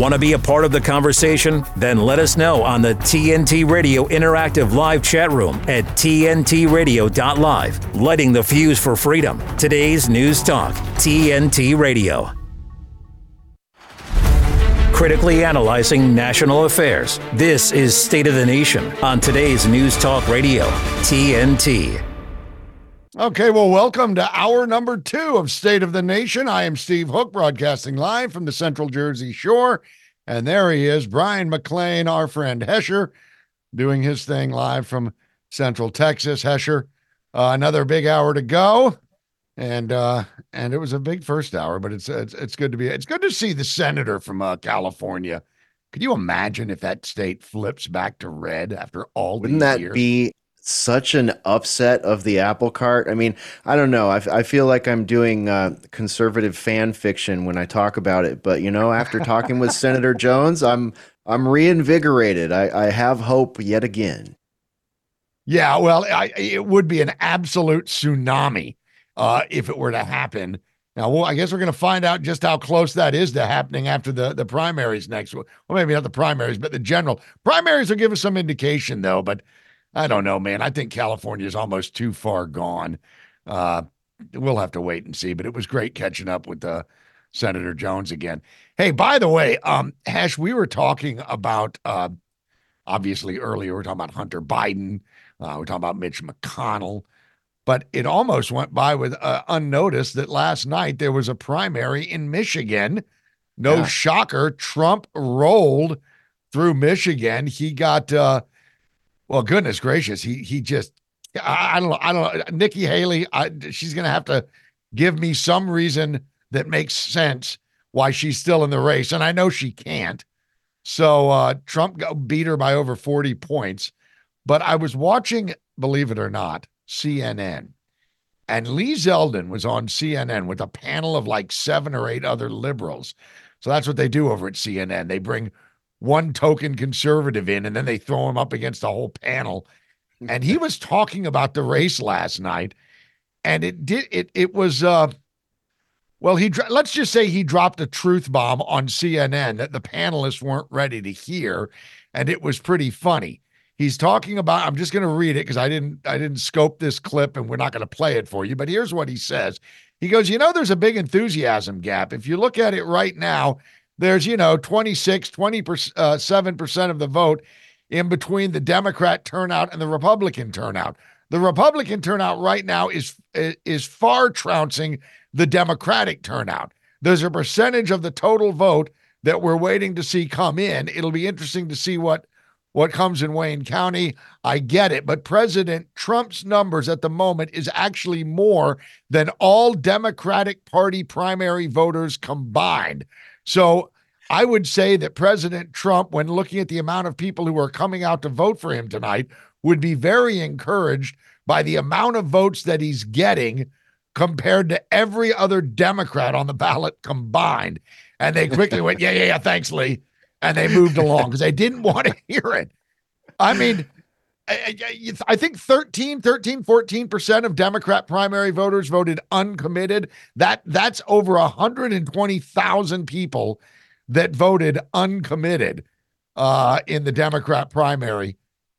Want to be a part of the conversation? Then let us know on the TNT Radio Interactive Live chat room at TNTRadio.live. Lighting the fuse for freedom. Today's News Talk, TNT Radio. Critically analyzing national affairs. This is State of the Nation on today's News Talk Radio, TNT. Okay, well, welcome to hour number two of State of the Nation. I am Steve Hook, broadcasting live from the Central Jersey Shore. And there he is, Brian McLean, our friend Hesher, doing his thing live from Central Texas. Hesher, uh, another big hour to go. And uh, and it was a big first hour, but it's it's, it's good to be it's good to see the senator from uh, California. Could you imagine if that state flips back to red after all Wouldn't that years? be such an upset of the apple cart? I mean, I don't know. I feel like I'm doing uh, conservative fan fiction when I talk about it, but you know, after talking with Senator Jones, I'm I'm reinvigorated. I, I have hope yet again. Yeah, well, I, it would be an absolute tsunami uh, if it were to happen. Now, well, I guess we're going to find out just how close that is to happening after the, the primaries next. Week. Well, maybe not the primaries, but the general primaries will give us some indication, though. But I don't know, man. I think California is almost too far gone. Uh, we'll have to wait and see. But it was great catching up with uh, Senator Jones again. Hey, by the way, um, Hash, we were talking about uh, obviously earlier. We are talking about Hunter Biden. Uh, we're talking about Mitch McConnell. But it almost went by with uh, unnoticed that last night there was a primary in Michigan. No Yeah. shocker, Trump rolled through Michigan. He got uh, well, goodness gracious, he he just I, I don't know, I don't know. Nikki Haley, I, she's gonna have to give me some reason that makes sense why she's still in the race, and I know she can't. So uh, Trump beat her by over 40 points. But I was watching, believe it or not, CNN. And Lee Zeldin was on CNN with a panel of like seven or eight other liberals. So that's what they do over at CNN. They bring one token conservative in and then they throw him up against the whole panel. And he was talking about the race last night. And it did it it was uh well, he let's just say he dropped a truth bomb on CNN that the panelists weren't ready to hear, and it was pretty funny. He's talking about. I'm just going to read it because I didn't I didn't scope this clip, and we're not going to play it for you. But here's what he says. He goes, you know, there's a big enthusiasm gap. If you look at it right now, there's you know 26, 27 uh, percent of the vote in between the Democrat turnout and the Republican turnout. The Republican turnout right now is is far trouncing the Democratic turnout. There's a percentage of the total vote that we're waiting to see come in. It'll be interesting to see what what comes in Wayne County. I get it, but President Trump's numbers at the moment is actually more than all Democratic Party primary voters combined. So I would say that President Trump, when looking at the amount of people who are coming out to vote for him tonight, would be very encouraged by the amount of votes that he's getting compared to every other Democrat on the ballot combined. And they quickly went, yeah, yeah, yeah, thanks, Lee. And they moved along because they didn't want to hear it. I mean, I, I- think 13, 13, 14% of Democrat primary voters voted uncommitted. That that's over 120,000 people that voted uncommitted uh, in the Democrat primary.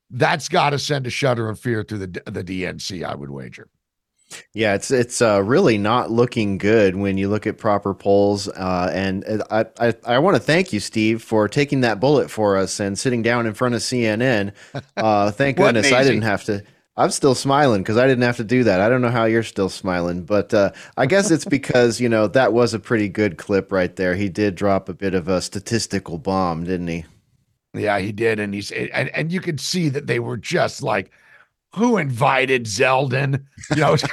That's got to send a shudder of fear through the the DNC, I would wager. Yeah, it's it's uh, really not looking good when you look at proper polls. Uh, and uh, I I, I want to thank you, Steve, for taking that bullet for us and sitting down in front of CNN. Uh, thank goodness I didn't have to. I'm still smiling because I didn't have to do that. I don't know how you're still smiling, but uh, I guess it's because you know that was a pretty good clip right there. He did drop a bit of a statistical bomb, didn't he? Yeah, he did, and he's and and you could see that they were just like, who invited Zeldin? You know, it's,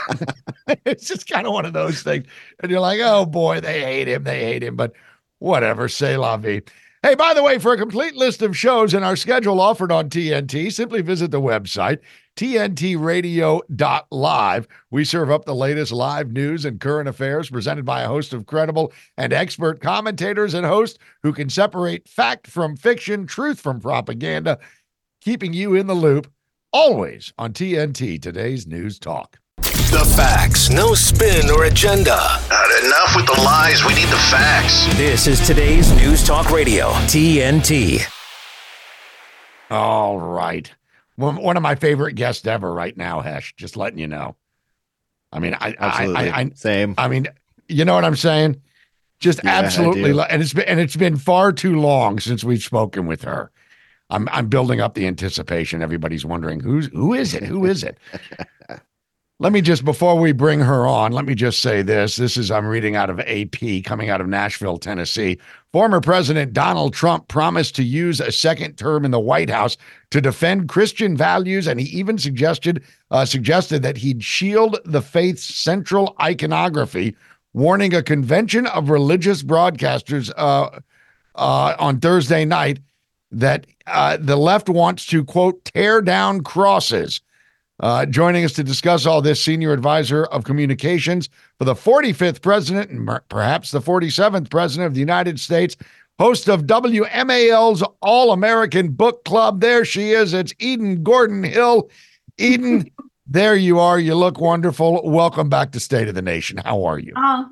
it's just kind of one of those things, and you're like, oh boy, they hate him, they hate him, but whatever, say la vie. Hey, by the way, for a complete list of shows and our schedule offered on TNT, simply visit the website tntradio.live. We serve up the latest live news and current affairs presented by a host of credible and expert commentators and hosts who can separate fact from fiction, truth from propaganda, keeping you in the loop always on TNT, today's news talk. The facts, no spin or agenda. Uh, enough with the lies. We need the facts. This is today's News Talk Radio, TNT. All right. One one of my favorite guests ever right now, Hesh. Just letting you know. I mean, I, I, Absolutely. I, I, Same. I mean, you know what I'm saying? Just Yeah, absolutely, do. lo- and it's been and it's been far too long since we've spoken with her. I'm I'm building up the anticipation. Everybody's wondering who's who is it? Who is it? let me just before we bring her on, let me just say this. This is I'm reading out of AP coming out of Nashville, Tennessee. Former President Donald Trump promised to use a second term in the White House to defend Christian values, and he even suggested uh, suggested that he'd shield the faith's central iconography, warning a convention of religious broadcasters uh, uh, on Thursday night that uh, the left wants to quote tear down crosses. Uh, joining us to discuss all this, senior advisor of communications for the 45th president and perhaps the 47th president of the United States, host of WMAL's All American Book Club. There she is. It's Eden Gordon Hill. Eden, there you are. You look wonderful. Welcome back to State of the Nation. How are you? Oh,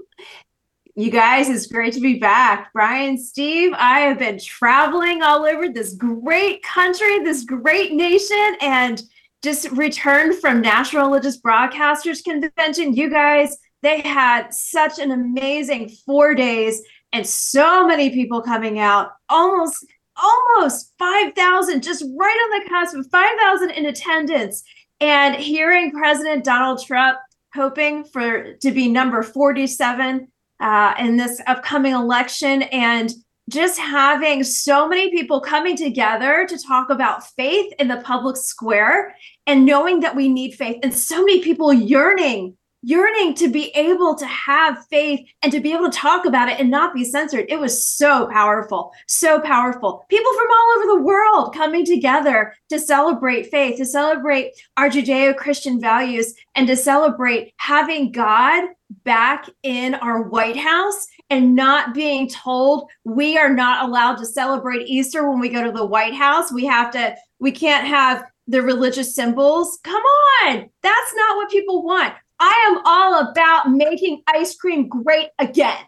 you guys, it's great to be back. Brian, Steve, I have been traveling all over this great country, this great nation, and just returned from National Religious Broadcasters Convention. You guys, they had such an amazing four days and so many people coming out, almost almost 5,000, just right on the cusp of 5,000 in attendance. And hearing President Donald Trump hoping for to be number 47 uh, in this upcoming election and just having so many people coming together to talk about faith in the public square and knowing that we need faith and so many people yearning yearning to be able to have faith and to be able to talk about it and not be censored. It was so powerful so powerful. People from all over the world coming together to celebrate faith to celebrate our judeo-christian values and to celebrate having god back in our white house and not being told we are not allowed to celebrate Easter when we go to the White House. We have to, we can't have the religious symbols. Come on. That's not what people want. I am all about making ice cream great again.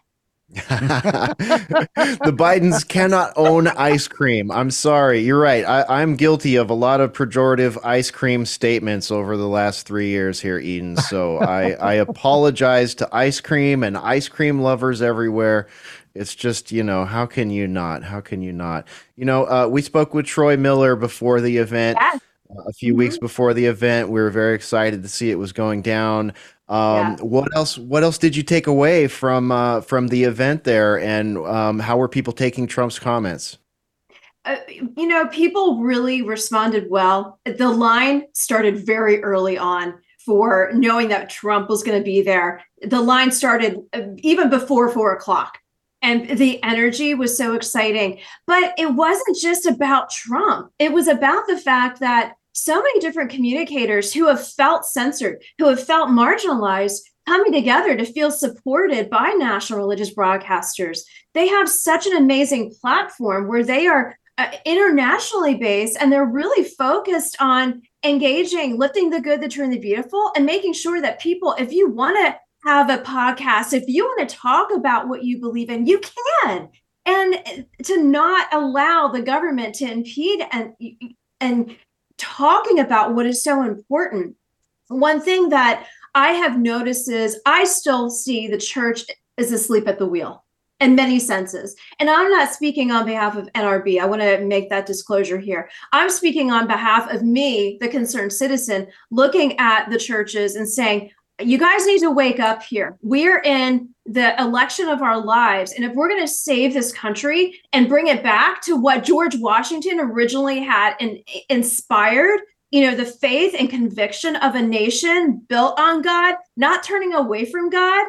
the Bidens cannot own ice cream. I'm sorry. You're right. I, I'm guilty of a lot of pejorative ice cream statements over the last three years here, Eden. So I, I apologize to ice cream and ice cream lovers everywhere. It's just, you know, how can you not? How can you not? You know, uh, we spoke with Troy Miller before the event Yes. a few weeks before the event. We were very excited to see it was going down. Um, Yeah. What else? What else did you take away from uh, from the event there, and um, how were people taking Trump's comments? uh, you know, people really responded well. The line started very early on for knowing that Trump was going to be there. The line started uh, even before four o'clock. And the energy was so exciting. But it wasn't just about Trump, it was about the fact that so many different communicators who have felt censored, who have felt marginalized, coming together to feel supported by national religious broadcasters. They have such an amazing platform where they are uh, internationally based and they're really focused on engaging, lifting the good, the true, and the beautiful, and making sure that people, if you want to have a podcast, if you want to talk about what you believe in, you can. And to not allow the government to impede and and talking about what is so important. One thing that I have noticed is I still see the church is asleep at the wheel in many senses. And I'm not speaking on behalf of NRB. I want to make that disclosure here. I'm speaking on behalf of me, the concerned citizen, looking at the churches and saying, you guys need to wake up here. We're in the election of our lives. And if we're going to save this country and bring it back to what George Washington originally had in, inspired, you know, the faith and conviction of a nation built on God, not turning away from God,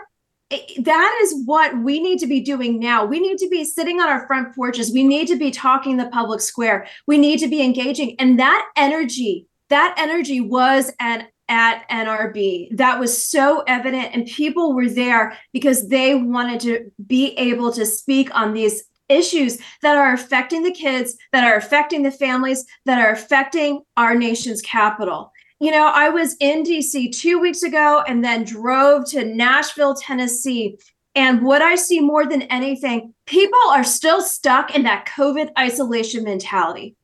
that is what we need to be doing now. We need to be sitting on our front porches. We need to be talking the public square. We need to be engaging. And that energy, that energy was an at NRB. That was so evident, and people were there because they wanted to be able to speak on these issues that are affecting the kids, that are affecting the families, that are affecting our nation's capital. you know, I was in DC two weeks ago and then drove to Nashville, Tennessee. And what I see more than anything, people are still stuck in that COVID isolation mentality.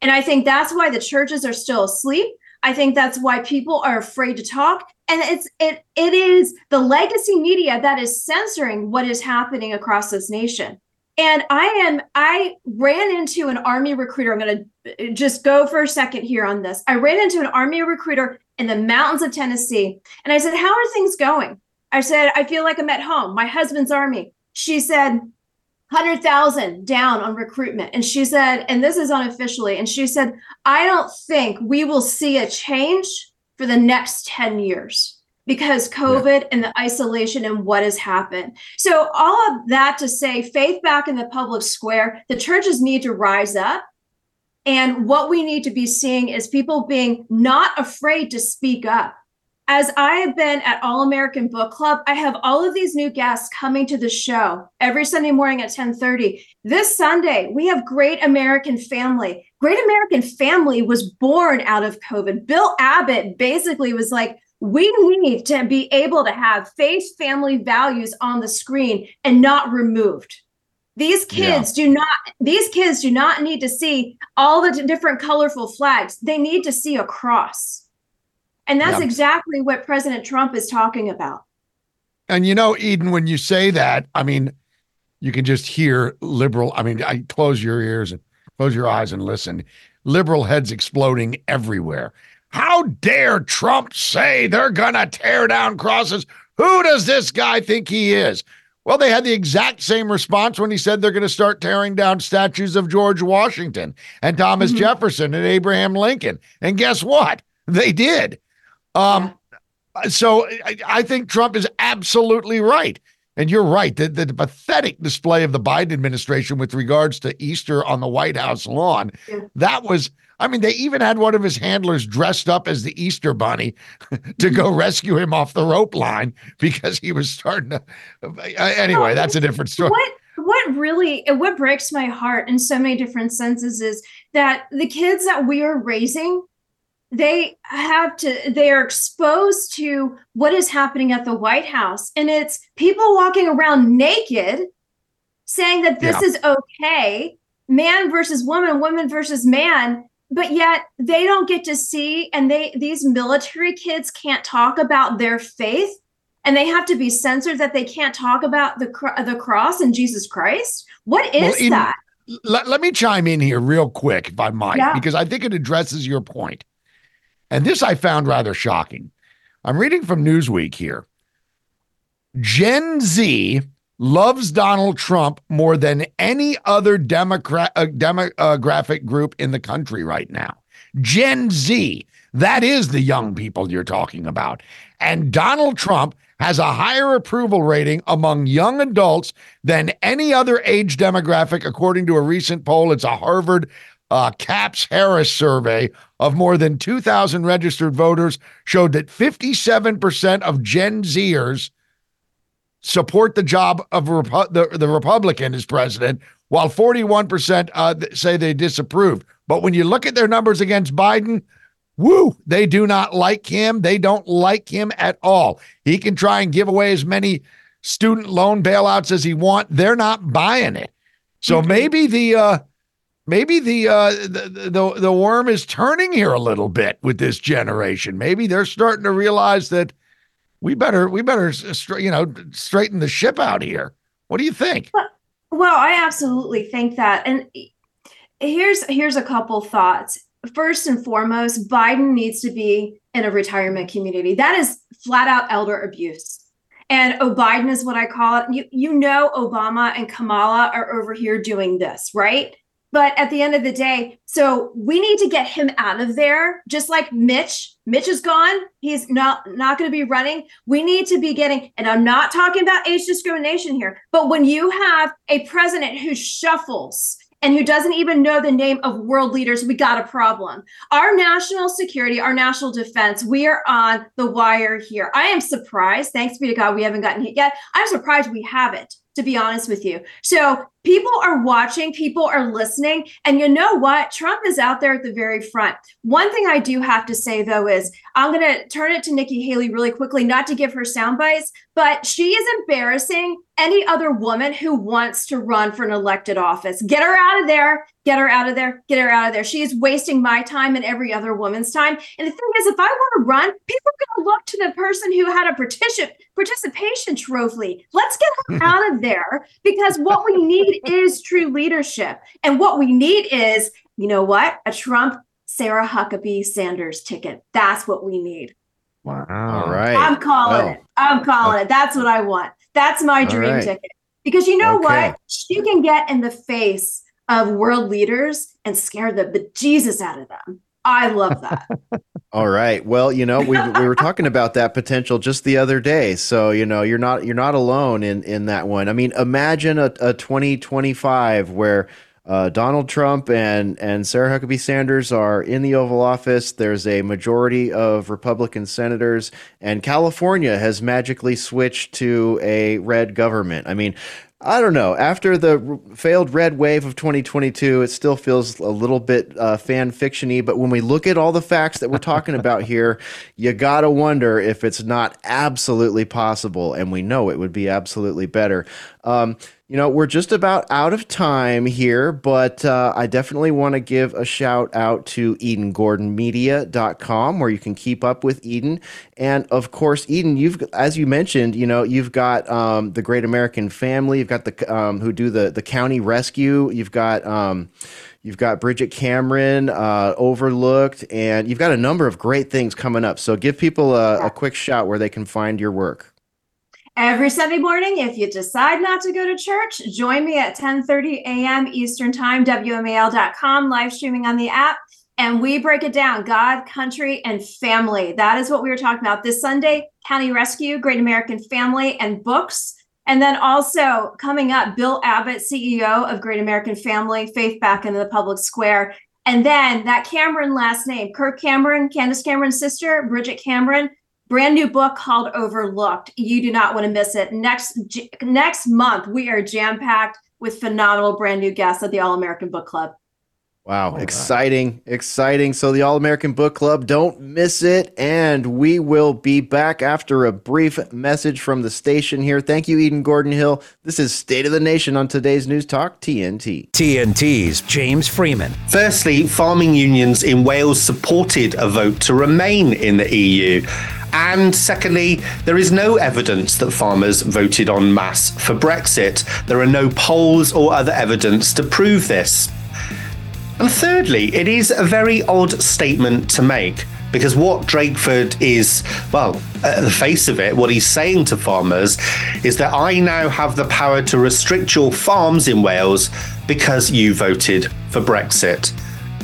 And I think that's why the churches are still asleep. I think that's why people are afraid to talk. And it's it it is the legacy media that is censoring what is happening across this nation. And I am I ran into an army recruiter. I'm going to uh, just go for a second here on this. I ran into an army recruiter in the mountains of Tennessee and I said, "How are things going?" I said, "I feel like I'm at home. My husband's army." She said, 100,000 down on recruitment. And she said, and this is unofficially, and she said, I don't think we will see a change for the next 10 years because COVID yeah. and the isolation and what has happened. So, all of that to say, faith back in the public square, the churches need to rise up. And what we need to be seeing is people being not afraid to speak up as I have been at All American Book Club, I have all of these new guests coming to the show every Sunday morning at 10:30. This Sunday, we have Great American Family. Great American Family was born out of COVID. Bill Abbott basically was like, we need to be able to have faith, family values on the screen and not removed. These kids yeah. do not these kids do not need to see all the different colorful flags. They need to see a cross. And that's yeah. exactly what President Trump is talking about. And you know, Eden, when you say that, I mean, you can just hear liberal. I mean, I close your ears and close your eyes and listen. Liberal heads exploding everywhere. How dare Trump say they're going to tear down crosses? Who does this guy think he is? Well, they had the exact same response when he said they're going to start tearing down statues of George Washington and Thomas mm-hmm. Jefferson and Abraham Lincoln. And guess what? They did. Um, so I, I, think Trump is absolutely right. And you're right. The, the, pathetic display of the Biden administration with regards to Easter on the White House lawn, yeah. that was, I mean, they even had one of his handlers dressed up as the Easter bunny to go rescue him off the rope line because he was starting to. Anyway, that's a different story. What? What really, what breaks my heart in so many different senses is that the kids that we are raising they have to they are exposed to what is happening at the white house. And it's people walking around naked saying that this yeah. is okay man versus woman woman versus man. But yet they don't get to see and they these military kids can't talk about their faith. And they have to be censored that they can't talk about the the cross and Jesus Christ. What is well, in, that? Let, let me chime in here real quick if i might yeah. because i think it addresses your point and this I found rather shocking. I'm reading from Newsweek here. Gen Z loves Donald Trump more than any other Democrat uh, demographic group in the country right now. Gen Z, that is the young people you're talking about. And Donald Trump has a higher approval rating among young adults than any other age demographic, according to a recent poll. It's a Harvard uh, CAPS Harris survey of more than 2,000 registered voters showed that 57% of Gen Zers support the job of Repu- the, the Republican as president, while 41% uh, say they disapprove. But when you look at their numbers against Biden, woo, they do not like him. They don't like him at all. He can try and give away as many student loan bailouts as he want. They're not buying it. So mm-hmm. maybe the uh, maybe the, uh, the the the worm is turning here a little bit with this generation. Maybe they're starting to realize that we better we better you know straighten the ship out here. What do you think? Well, I absolutely think that. And here's here's a couple thoughts. First and foremost, Biden needs to be in a retirement community. That is flat out elder abuse. And Biden is what I call it. You you know Obama and Kamala are over here doing this, right? But at the end of the day, so we need to get him out of there, just like Mitch. Mitch is gone. He's not not going to be running. We need to be getting, and I'm not talking about age discrimination here, but when you have a president who shuffles and who doesn't even know the name of world leaders, we got a problem. Our national security, our national defense, we are on the wire here. I am surprised. Thanks be to God, we haven't gotten hit yet. I'm surprised we haven't to be honest with you. So people are watching, people are listening. And you know what? Trump is out there at the very front. One thing I do have to say, though, is I'm going to turn it to Nikki Haley really quickly, not to give her sound bites, but she is embarrassing any other woman who wants to run for an elected office. Get her out of there. Get her out of there. Get her out of there. She is wasting my time and every other woman's time. And the thing is, if I want to run, people are going to look to the person who had a participation participation trophy. Let's get her out of there because what we need is true leadership. And what we need is, you know what? A Trump Sarah Huckabee Sanders ticket. That's what we need. Wow. All right. I'm calling Well, it. I'm calling it. That's what I want. That's my dream right. ticket. Because you know Okay. what? She can get in the face of world leaders and scare the bejesus out of them. I love that. All right. Well, you know, we we were talking about that potential just the other day. So, you know, you're not you're not alone in in that one. I mean, imagine a, a 2025 where uh, Donald Trump and and Sarah Huckabee Sanders are in the Oval Office. There's a majority of Republican senators, and California has magically switched to a red government. I mean, I don't know. After the r- failed red wave of 2022, it still feels a little bit uh, fan fictiony. But when we look at all the facts that we're talking about here, you gotta wonder if it's not absolutely possible. And we know it would be absolutely better. Um, you know, we're just about out of time here, but uh, I definitely want to give a shout out to EdenGordonMedia.com where you can keep up with Eden. And of course, Eden, you've, as you mentioned, you know, you've got um, the Great American Family, you've got the, um, who do the, the county rescue, you've got, um, You've got Bridgette Cameron, uh, Overlooked, and you've got a number of great things coming up. So give people a, a quick shout where they can find your work. Every Sunday morning, if you decide not to go to church, join me at 10:30 a.m. Eastern Time, WMAL.com, live streaming on the app. And we break it down God, country, and family. That is what we were talking about this Sunday County Rescue, Great American Family, and books. And then also coming up, Bill Abbott, CEO of Great American Family, Faith Back into the Public Square. And then that Cameron last name, Kirk Cameron, Candace Cameron's sister, Bridgette Cameron, brand new book called Overlooked. You do not want to miss it. Next j- next month, we are jam packed with phenomenal brand new guests at the All American Book Club. Wow, oh right. exciting, exciting. So, the All American Book Club, don't miss it. And we will be back after a brief message from the station here. Thank you, Eden Gordon Hill. This is State of the Nation on today's News Talk TNT. TNT's James Freeman. Firstly, farming unions in Wales supported a vote to remain in the EU. And secondly, there is no evidence that farmers voted en masse for Brexit. There are no polls or other evidence to prove this. And thirdly, it is a very odd statement to make because what Drakeford is, well, at the face of it, what he's saying to farmers is that I now have the power to restrict your farms in Wales because you voted for Brexit.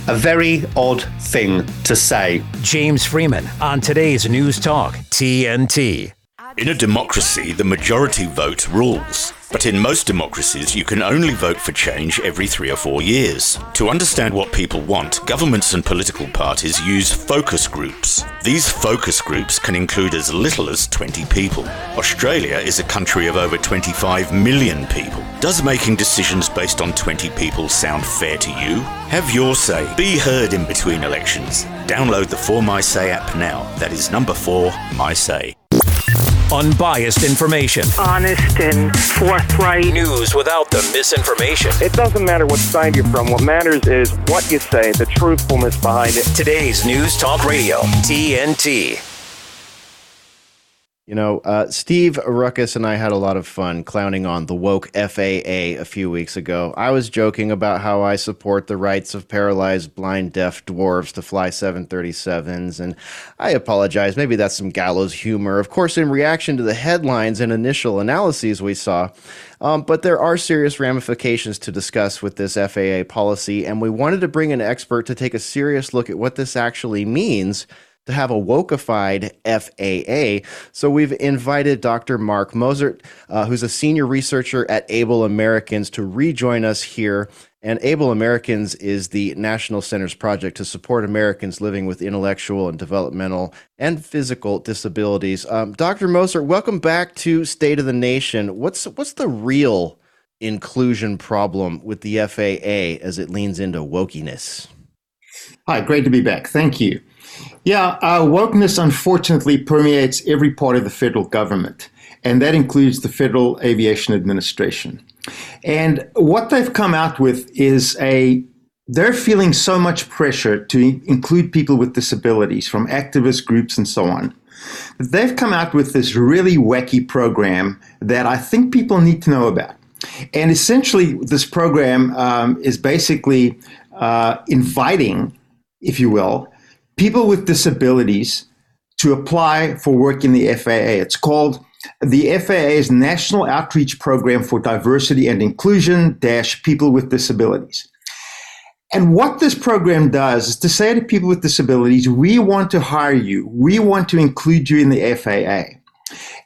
A very odd thing to say. James Freeman on today's News Talk TNT. In a democracy, the majority vote rules. But in most democracies, you can only vote for change every three or four years. To understand what people want, governments and political parties use focus groups. These focus groups can include as little as 20 people. Australia is a country of over 25 million people. Does making decisions based on 20 people sound fair to you? Have your say. Be heard in between elections. Download the For My Say app now. That is number 4, My Say. Unbiased information. honest and forthright. News without the misinformation. It doesn't matter what side you're from. What matters is what you say, the truthfulness behind it. Today's News Talk Radio TNT. You know, uh, Steve Ruckus and I had a lot of fun clowning on the woke FAA a few weeks ago. I was joking about how I support the rights of paralyzed, blind, deaf dwarves to fly 737s, and I apologize. Maybe that's some gallows humor. Of course, in reaction to the headlines and initial analyses we saw, um, but there are serious ramifications to discuss with this FAA policy, and we wanted to bring an expert to take a serious look at what this actually means to have a wokeified FAA. So we've invited Dr. Mark Mostert, uh, who's a senior researcher at Able Americans, to rejoin us here. And Able Americans is the National Center's project to support Americans living with intellectual and developmental and physical disabilities. Um, Dr. Mostert, welcome back to State of the Nation. What's what's the real inclusion problem with the FAA as it leans into wokeness? Hi, great to be back. Thank you. Yeah, uh, wokeness unfortunately permeates every part of the federal government, and that includes the Federal Aviation Administration. And what they've come out with is a they're feeling so much pressure to include people with disabilities from activist groups and so on. They've come out with this really wacky program that I think people need to know about. And essentially, this program um, is basically uh, inviting, if you will, people with disabilities to apply for work in the FAA. It's called the FAA's National Outreach Program for Diversity and Inclusion dash People with Disabilities. And what this program does is to say to people with disabilities, we want to hire you. We want to include you in the FAA.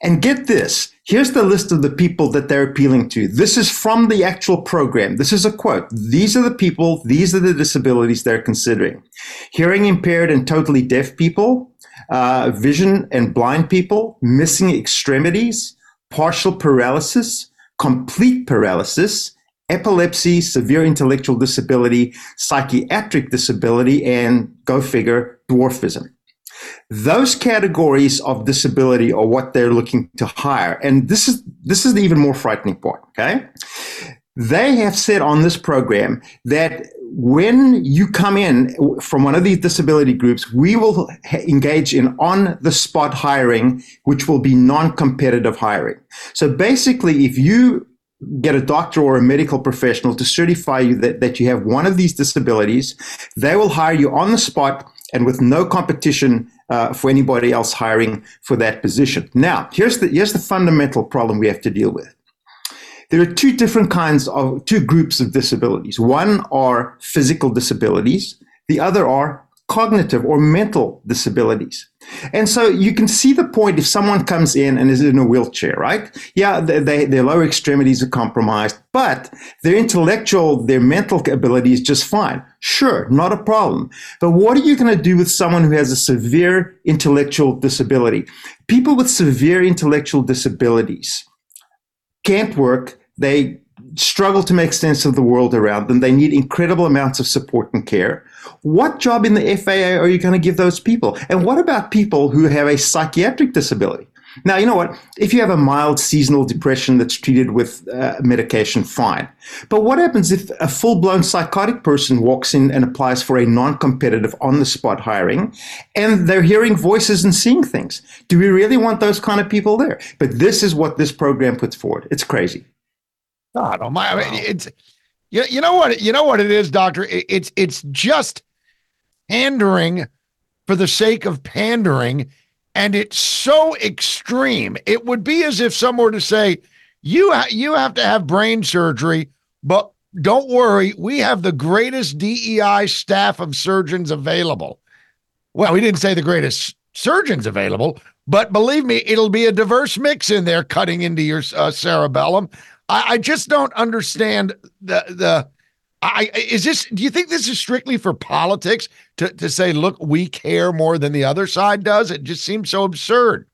And get this, here's the list of the people that they're appealing to. This is from the actual program. This is a quote. These are the people, these are the disabilities they're considering. Hearing impaired and totally deaf people, uh, vision and blind people, missing extremities, partial paralysis, complete paralysis, epilepsy, severe intellectual disability, psychiatric disability, and go figure, dwarfism. Those categories of disability are what they're looking to hire. And this is this is the even more frightening part, okay? They have said on this program that when you come in from one of these disability groups, we will engage in on the spot hiring, which will be non competitive hiring. So basically, if you get a doctor or a medical professional to certify you that, that you have one of these disabilities, they will hire you on the spot and with no competition uh, for anybody else hiring for that position. Now, here's the, here's the fundamental problem we have to deal with. There are two different kinds of, two groups of disabilities. One are physical disabilities. The other are cognitive or mental disabilities. And so you can see the point if someone comes in and is in a wheelchair, right? Yeah, they, they, their lower extremities are compromised, but their intellectual, their mental ability is just fine. Sure, not a problem. But what are you going to do with someone who has a severe intellectual disability? People with severe intellectual disabilities can't work. They struggle to make sense of the world around them. They need incredible amounts of support and care. What job in the FAA are you going to give those people? And what about people who have a psychiatric disability? Now, you know what? If you have a mild seasonal depression that's treated with uh, medication, fine. But what happens if a full blown psychotic person walks in and applies for a non competitive on the spot hiring and they're hearing voices and seeing things? Do we really want those kind of people there? But this is what this program puts forward. It's crazy. God almighty. I mean, it's you, you know what you know what it is, doctor? It, it's it's just pandering for the sake of pandering, and it's so extreme. It would be as if someone were to say, "You ha- you have to have brain surgery, but don't worry, we have the greatest DEI staff of surgeons available." Well, we didn't say the greatest surgeons available, but believe me, it'll be a diverse mix in there cutting into your uh, cerebellum. I, I just don't understand the the. I is this? Do you think this is strictly for politics to to say, look, we care more than the other side does? It just seems so absurd.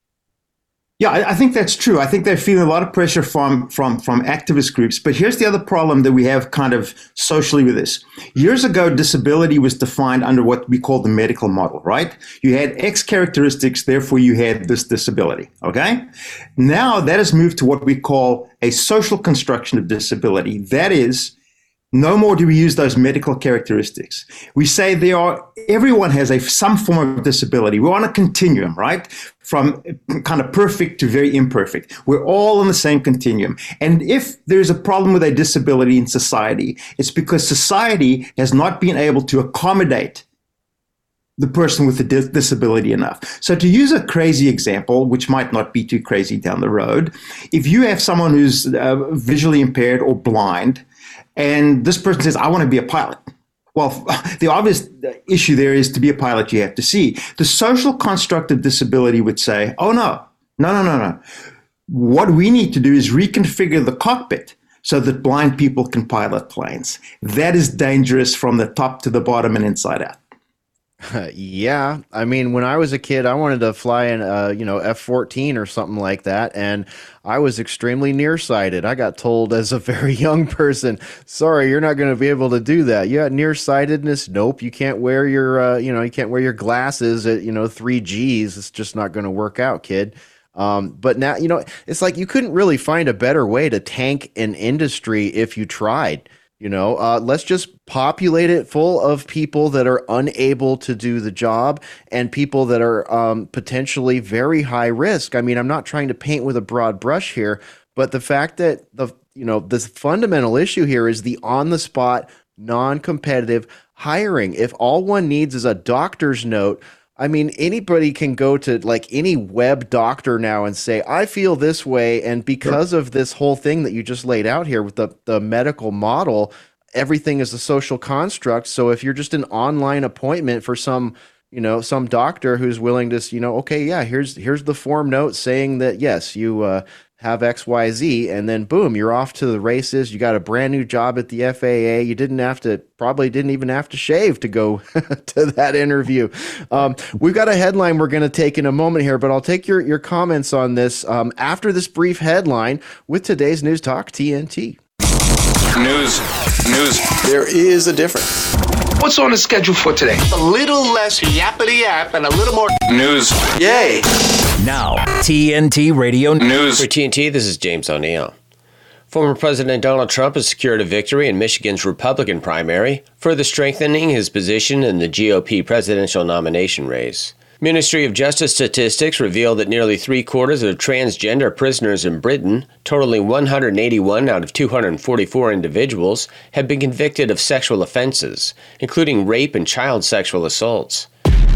Yeah, I, I think that's true. I think they're feeling a lot of pressure from from from activist groups. But here's the other problem that we have kind of socially with this. Years ago, disability was defined under what we call the medical model, right? You had X characteristics, therefore you had this disability. Okay. Now that has moved to what we call a social construction of disability. That is, no more do we use those medical characteristics. We say there are everyone has a some form of disability. We're on a continuum, right? From kind of perfect to very imperfect. We're all on the same continuum. And if there's a problem with a disability in society, it's because society has not been able to accommodate the person with the dis- disability enough. So to use a crazy example, which might not be too crazy down the road, if you have someone who's uh, visually impaired or blind, and this person says, I want to be a pilot. Well, the obvious issue there is to be a pilot, you have to see. The social construct of disability would say, oh, no, no, no, no, no. What we need to do is reconfigure the cockpit so that blind people can pilot planes. That is dangerous from the top to the bottom and inside out. yeah, I mean, when I was a kid, I wanted to fly in a you know F fourteen or something like that, and I was extremely nearsighted. I got told as a very young person, "Sorry, you're not going to be able to do that. You got nearsightedness. Nope, you can't wear your uh, you know you can't wear your glasses at you know three Gs. It's just not going to work out, kid." Um, but now you know it's like you couldn't really find a better way to tank an industry if you tried. You know, uh, let's just populate it full of people that are unable to do the job and people that are um, potentially very high risk. I mean, I'm not trying to paint with a broad brush here, but the fact that the you know the fundamental issue here is the on the spot, non competitive hiring. If all one needs is a doctor's note I mean, anybody can go to like any web doctor now and say, I feel this way. And because sure. of this whole thing that you just laid out here with the, the medical model, everything is a social construct. So if you're just an online appointment for some, you know, some doctor who's willing to, you know, okay, yeah, here's here's the form note saying that yes, you uh, have XYZ, and then boom, you're off to the races. You got a brand new job at the FAA. You didn't have to, probably didn't even have to shave to go to that interview. Um, we've got a headline we're going to take in a moment here, but I'll take your, your comments on this um, after this brief headline with today's News Talk TNT. News, news. There is a difference. What's on the schedule for today? A little less yappity yap and a little more news. Yay! Now, TNT Radio News. For TNT, this is James O'Neill. Former President Donald Trump has secured a victory in Michigan's Republican primary, further strengthening his position in the GOP presidential nomination race. Ministry of Justice statistics reveal that nearly three quarters of transgender prisoners in Britain, totaling 181 out of 244 individuals, have been convicted of sexual offenses, including rape and child sexual assaults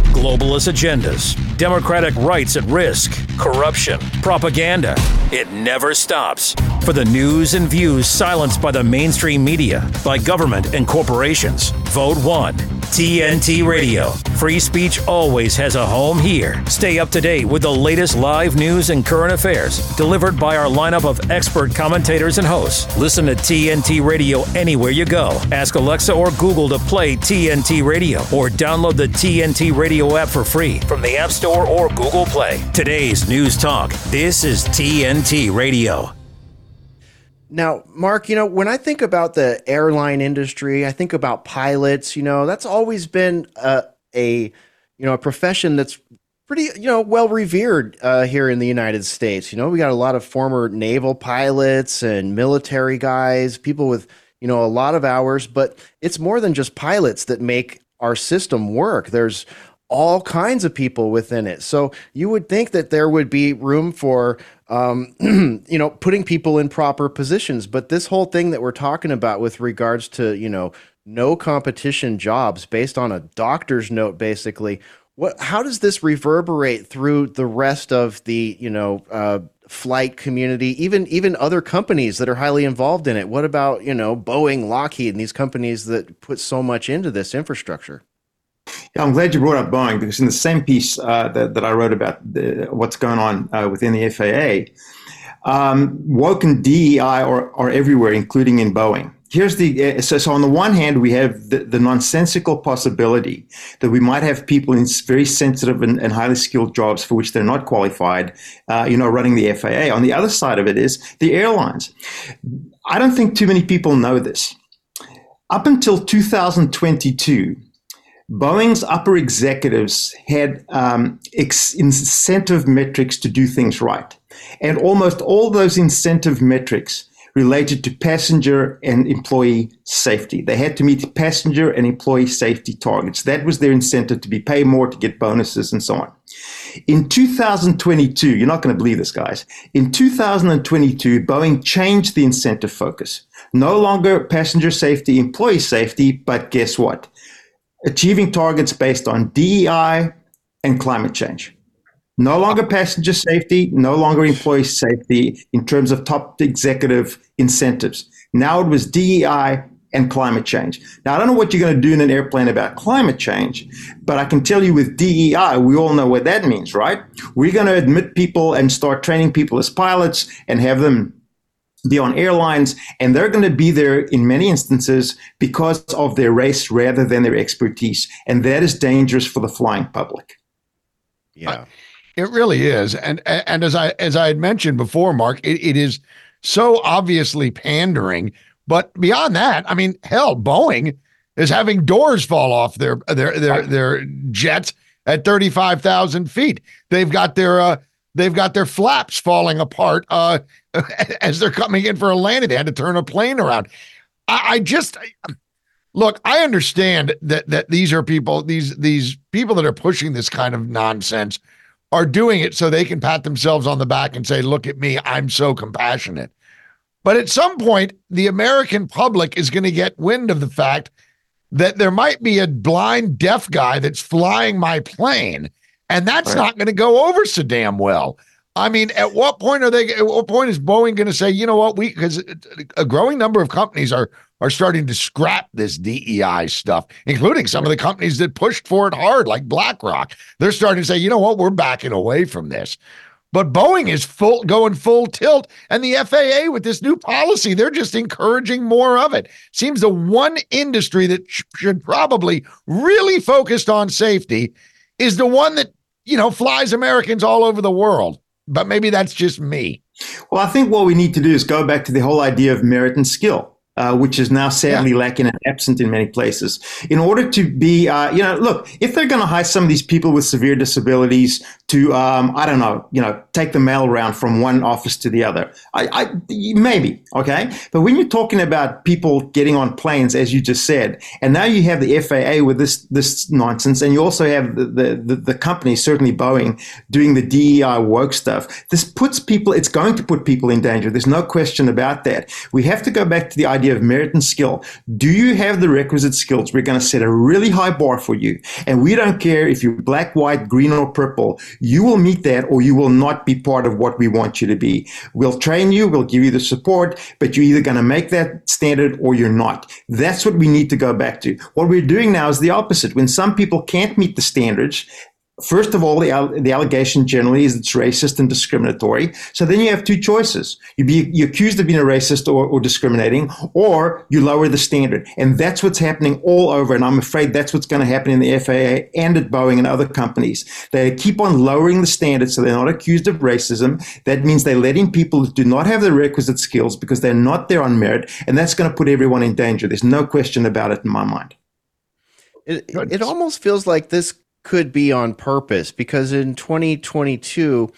globalist agendas, democratic rights at risk, corruption, propaganda. It never stops. For the news and views silenced by the mainstream media, by government and corporations, vote one. TNT Radio. Free speech always has a home here. Stay up to date with the latest live news and current affairs delivered by our lineup of expert commentators and hosts. Listen to TNT Radio anywhere you go. Ask Alexa or Google to play TNT Radio or download the TNT Radio app for free from the App Store or Google Play. Today's News Talk. This is TNT Radio. Now, Mark, you know, when I think about the airline industry, I think about pilots, you know, that's always been a, a you know, a profession that's pretty, you know, well revered uh, here in the United States. You know, we got a lot of former naval pilots and military guys, people with, you know, a lot of hours, but it's more than just pilots that make our system work. There's all kinds of people within it. So you would think that there would be room for, um, you know, putting people in proper positions. But this whole thing that we're talking about with regards to, you know, no competition jobs based on a doctor's note, basically, what, how does this reverberate through the rest of the, you know, uh, flight community, even even other companies that are highly involved in it? What about you know Boeing, Lockheed, and these companies that put so much into this infrastructure? Yeah, I'm glad you brought up Boeing because in the same piece uh, that, that I wrote about the, what's going on uh, within the FAA, um, woke and DEI are, are everywhere, including in Boeing. Here's the uh, so, so on the one hand we have the, the, nonsensical possibility that we might have people in very sensitive and, and highly skilled jobs for which they're not qualified, uh, you know, running the FAA. On the other side of it is the airlines. I don't think too many people know this. Up until 2022, Boeing's upper executives had um, ex- incentive metrics to do things right. And almost all those incentive metrics related to passenger and employee safety. They had to meet passenger and employee safety targets. That was their incentive to be paid more, to get bonuses, and so on. In 2022, you're not going to believe this, guys. In 2022, Boeing changed the incentive focus. No longer passenger safety, employee safety, but guess what? Achieving targets based on DEI and climate change. No longer passenger safety, no longer employee safety in terms of top executive incentives. Now it was DEI and climate change. Now, I don't know what you're going to do in an airplane about climate change, but I can tell you with DEI, we all know what that means, right? We're going to admit people and start training people as pilots and have them be on airlines, and they're going to be there in many instances because of their race rather than their expertise. And that is dangerous for the flying public. Yeah. It really is. And and as I as I had mentioned before, Mark, it, it is so obviously pandering. But beyond that, I mean, hell, Boeing is having doors fall off their their their their jets at 35,000 feet. They've got their uh they've got their flaps falling apart uh as they're coming in for a landing. They had to turn a plane around. I, I just look, I understand that that these are people, these these people that are pushing this kind of nonsense are doing it so they can pat themselves on the back and say, look at me, I'm so compassionate. But at some point, the American public is going to get wind of the fact that there might be a blind deaf guy that's flying my plane, and that's right. not going to go over so damn well. I mean, at what point are they? At what point is Boeing going to say, you know what, we because a growing number of companies are are starting to scrap this DEI stuff, including some of the companies that pushed for it hard, like BlackRock. They're starting to say, you know what, we're backing away from this. But Boeing is full going full tilt, and the FAA with this new policy, they're just encouraging more of it. Seems the one industry that sh- should probably really focused on safety is the one that you know flies Americans all over the world. But maybe that's just me. Well, I think what we need to do is go back to the whole idea of merit and skill uh, which is now sadly yeah. lacking and absent in many places. In order to be, uh, you know, look, if they're going to hire some of these people with severe disabilities to, um, I don't know, you know, take the mail around from one office to the other, I, I, maybe, okay. But when you're talking about people getting on planes, as you just said, and now you have the FAA with this this nonsense, and you also have the the, the, the company, certainly Boeing, doing the DEI woke stuff. This puts people, it's going to put people in danger. There's no question about that. We have to go back to the idea of merit and skill. Do you have the requisite skills? We're going to set a really high bar for you. And we don't care if you're black, white, green, or purple. You will meet that or you will not be part of what we want you to be. We'll train you. We'll give you the support, but you're either going to make that standard or you're not. That's what we need to go back to. What we're doing now is the opposite. When some people can't meet the standards, First of all, the, the allegation generally is it's racist and discriminatory. So then you have two choices. You be you accused of being a racist or, or discriminating, or you lower the standard. And that's what's happening all over. And I'm afraid that's what's going to happen in the FAA and at Boeing and other companies. They keep on lowering the standard so they're not accused of racism. That means they're letting people who do not have the requisite skills because they're not there on merit. And that's going to put everyone in danger. There's no question about it in my mind. It, it almost feels like this could be on purpose because in 2022,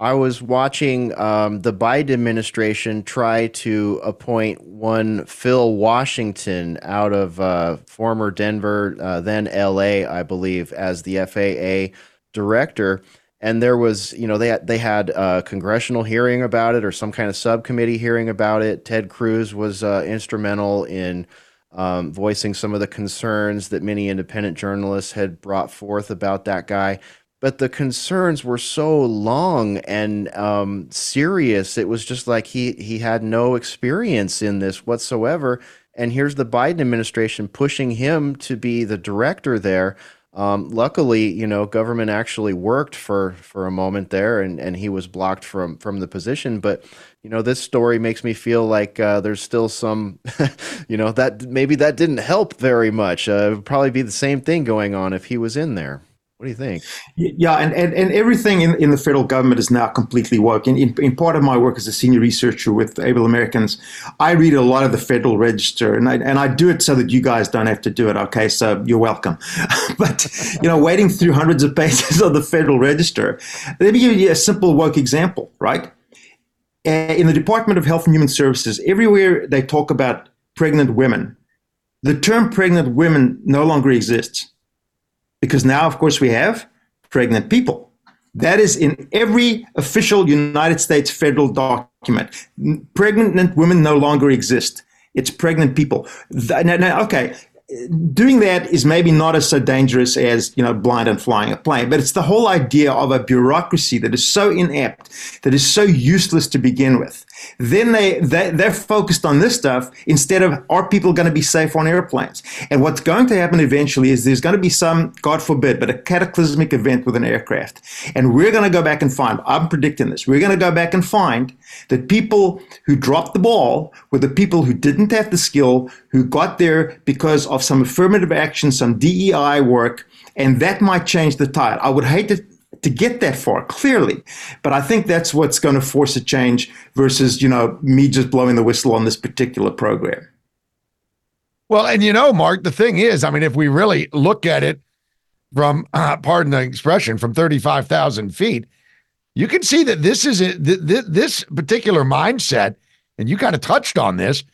I was watching um, the Biden administration try to appoint one Phil Washington out of uh, former Denver, uh, then LA, I believe, as the FAA director. And there was, you know, they had, they had a congressional hearing about it or some kind of subcommittee hearing about it. Ted Cruz was uh, instrumental in um, voicing some of the concerns that many independent journalists had brought forth about that guy. But the concerns were so long and um, serious. It was just like he he had no experience in this whatsoever. And here's the Biden administration pushing him to be the director there. Um, luckily, you know, government actually worked for for a moment there, and, and he was blocked from from the position. But you know, this story makes me feel like uh, there's still some, you know, that maybe that didn't help very much. Uh, it would probably be the same thing going on if he was in there. What do you think? Yeah, and, and, and everything in, in the federal government is now completely woke. In, in, in part of my work as a senior researcher with Able Americans, I read a lot of the Federal Register, and I, and I do it so that you guys don't have to do it, okay? So you're welcome. but, you know, wading through hundreds of pages of the Federal Register, let me give you a simple woke example, right? Uh, in the Department of Health and Human Services, everywhere they talk about pregnant women, the term pregnant women no longer exists because now, of course, we have pregnant people. That is in every official United States federal document. Pregnant women no longer exist. It's pregnant people. Now, okay, doing that is maybe not as so dangerous as you know blind and flying a plane but it's the whole idea of a bureaucracy that is so inept that is so useless to begin with. Then they, they they're focused on this stuff instead of are people going to be safe on airplanes? And what's going to happen eventually is there's going to be some god forbid but a cataclysmic event with an aircraft. And we're going to go back and find i'm predicting this we're going to go back and find that people who dropped the ball were the people who didn't have the skill, who got there because of some affirmative action, some DEI work, and that might change the tide. I would hate to to get that far clearly but i think that's what's going to force a change versus you know me just blowing the whistle on this particular program well and you know mark the thing is i mean if we really look at it from uh, pardon the expression from 35,000 feet you can see that this is a, th- th- this particular mindset and you kind of touched on this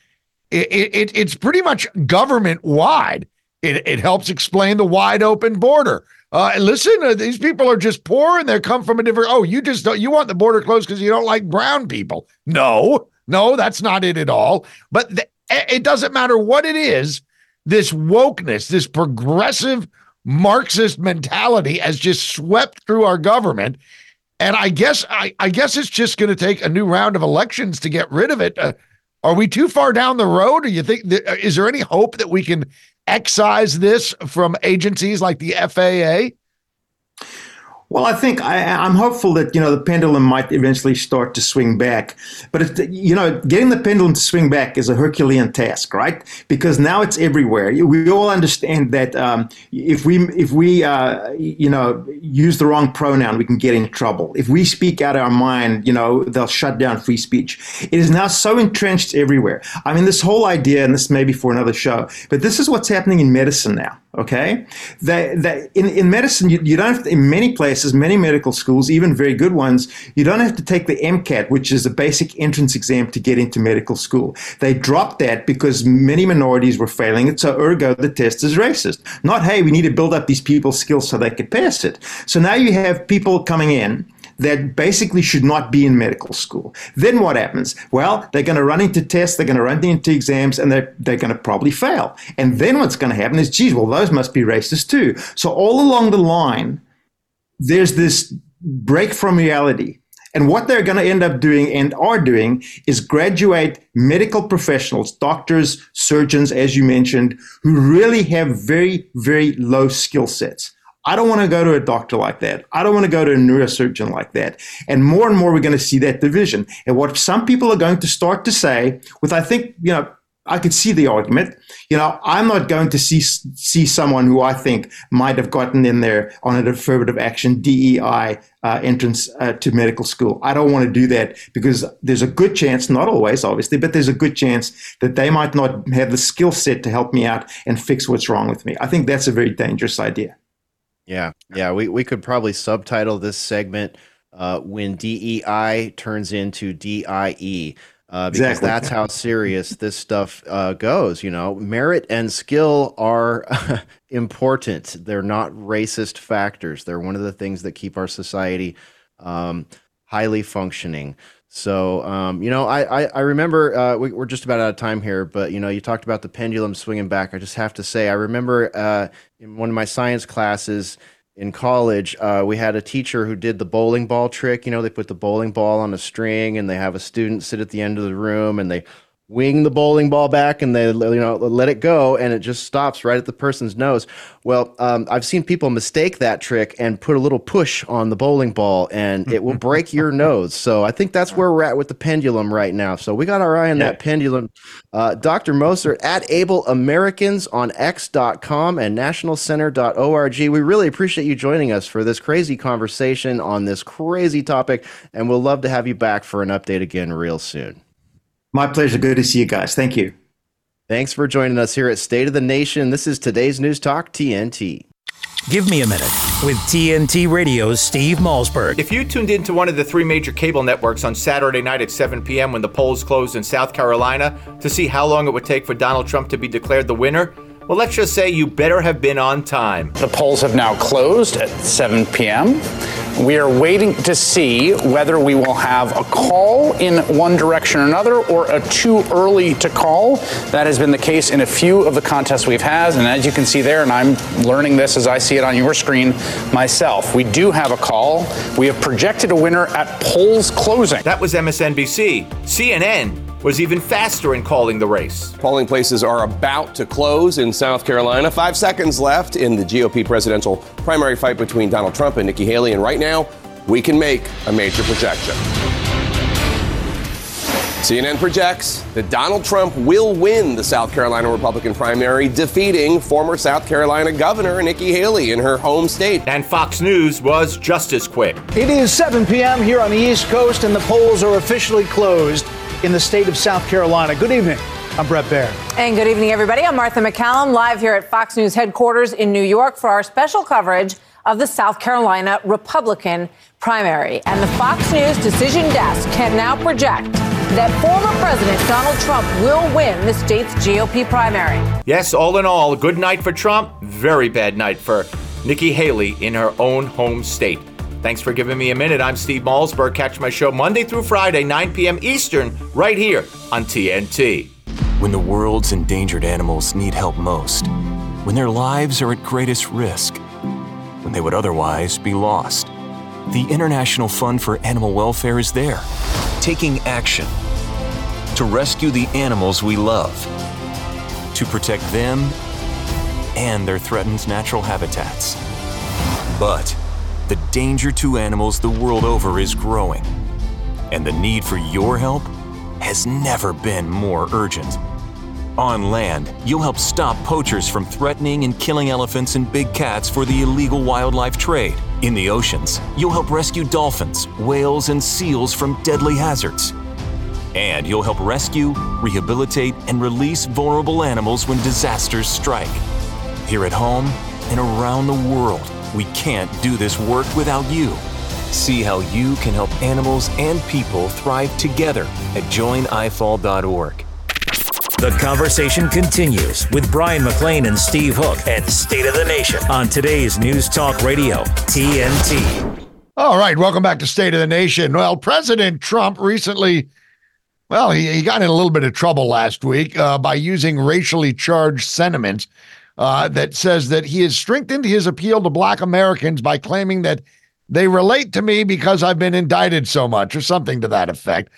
it, it, it's pretty much government wide it, it helps explain the wide open border uh, listen, uh, these people are just poor and they come from a different. Oh, you just don't. You want the border closed because you don't like brown people? No, no, that's not it at all. But the, it doesn't matter what it is. This wokeness, this progressive Marxist mentality, has just swept through our government. And I guess I, I guess it's just going to take a new round of elections to get rid of it. Uh, are we too far down the road? Or you think that, uh, is there any hope that we can excise this from agencies like the FAA? Well, I think I, am hopeful that you know the pendulum might eventually start to swing back, but it, you know, getting the pendulum to swing back is a Herculean task, right? Because now it's everywhere. We all understand that um, if we if we uh, you know use the wrong pronoun, we can get in trouble. If we speak out our mind, you know, they'll shut down free speech. It is now so entrenched everywhere. I mean, this whole idea, and this may be for another show, but this is what's happening in medicine now. Okay, that that in, in medicine, you, you don't have to, in many places, many medical schools, even very good ones, you don't have to take the MCAT, which is a basic entrance exam to get into medical school. They dropped that because many minorities were failing it. So ergo, the test is racist. Not hey, we need to build up these people's skills so they could pass it. So now you have people coming in that basically should not be in medical school. Then what happens? Well, they're going to run into tests, they're going to run into exams, and they're, they're going to probably fail. And then what's going to happen is, geez, well, those must be racist too. So all along the line, there's this break from reality. And what they're going to end up doing and are doing is graduate medical professionals, doctors, surgeons, as you mentioned, who really have very, very low skill sets. I don't want to go to a doctor like that. I don't want to go to a neurosurgeon like that. And more and more, we're going to see that division. And what some people are going to start to say, with I think, you know, I could see the argument. You know, I'm not going to see see someone who I think might have gotten in there on an affirmative action DEI uh, entrance uh, to medical school. I don't want to do that because there's a good chance, not always, obviously, but there's a good chance that they might not have the skill set to help me out and fix what's wrong with me. I think that's a very dangerous idea. Yeah, yeah, we, we could probably subtitle this segment uh, when DEI turns into DIE. Uh, because exactly. that's how serious this stuff uh, goes. You know, merit and skill are important. They're not racist factors. They're one of the things that keep our society um, highly functioning. So, um, you know, I, I, I remember uh, we, are just about out of time here, but, you know, you talked about the pendulum swinging back. I just have to say, I remember uh, in one of my science classes in college, uh, we had a teacher who did the bowling ball trick. You know, they put the bowling ball on a string and they have a student sit at the end of the room and they wing the bowling ball back and they you know let it go and it just stops right at the person's nose. Well um, i've seen people mistake that trick and put a little push on the bowling ball and it will break your nose. So i think that's where we're at with the pendulum right now. So we got our eye on yeah. that pendulum. Uh, dr Mostert at able americans on x.com and nationalcenter.org we really appreciate you joining us for this crazy conversation on this crazy topic and we'll love to have you back for an update again real soon my pleasure. Good to see you guys. Thank you. Thanks for joining us here at State of the Nation. This is today's News Talk TNT. Give me a minute with TNT Radio's Steve Malzberg. If you tuned into one of the three major cable networks on Saturday night at 7 p.m. when the polls closed in South Carolina to see how long it would take for Donald Trump to be declared the winner, well, let's just say you better have been on time. The polls have now closed at 7 p.m. We are waiting to see whether we will have a call in one direction or another or a too early to call. That has been the case in a few of the contests we've had. And as you can see there, and I'm learning this as I see it on your screen myself, we do have a call. We have projected a winner at polls closing. That was MSNBC. CNN was even faster in calling the race. Polling places are about to close in South Carolina. Five seconds left in the GOP presidential primary fight between Donald Trump and Nikki Haley. And right now, we can make a major projection. CNN projects that Donald Trump will win the South Carolina Republican primary, defeating former South Carolina Governor Nikki Haley in her home state. And Fox News was just as quick. It is 7 p.m. here on the East Coast, and the polls are officially closed in the state of South Carolina. Good evening. I'm Bret Baier. And good evening, everybody. I'm Martha MacCallum, live here at Fox News headquarters in New York for our special coverage of the South Carolina Republican primary. And the Fox News decision desk can now project that former President Donald Trump will win the state's GOP primary. Yes, all in all, good night for Trump, very bad night for Nikki Haley in her own home state. Thanks for giving me a minute. I'm Steve Malzberg. Catch my show Monday through Friday, 9 p.m. Eastern, right here on TNT. When the world's endangered animals need help most, when their lives are at greatest risk, when they would otherwise be lost, the International Fund for Animal Welfare is there, taking action to rescue the animals we love, to protect them and their threatened natural habitats. But the danger to animals the world over is growing, and the need for your help has never been more urgent. On land, you'll help stop poachers from threatening and killing elephants and big cats for the illegal wildlife trade. In the oceans, you'll help rescue dolphins, whales, and seals from deadly hazards. And you'll help rescue, rehabilitate, and release vulnerable animals when disasters strike. Here at home and around the world, we can't do this work without you. See how you can help animals and people thrive together at joinifaw.org. The conversation continues with Brian McLean and Steve Hook and State of the Nation on today's News Talk Radio, TNT. All right, welcome back to State of the Nation. Well, President Trump recently, well, he, he got in a little bit of trouble last week uh, by using racially charged sentiments uh, that says that he has strengthened his appeal to Black Americans by claiming that they relate to me because I've been indicted so much, or something to that effect.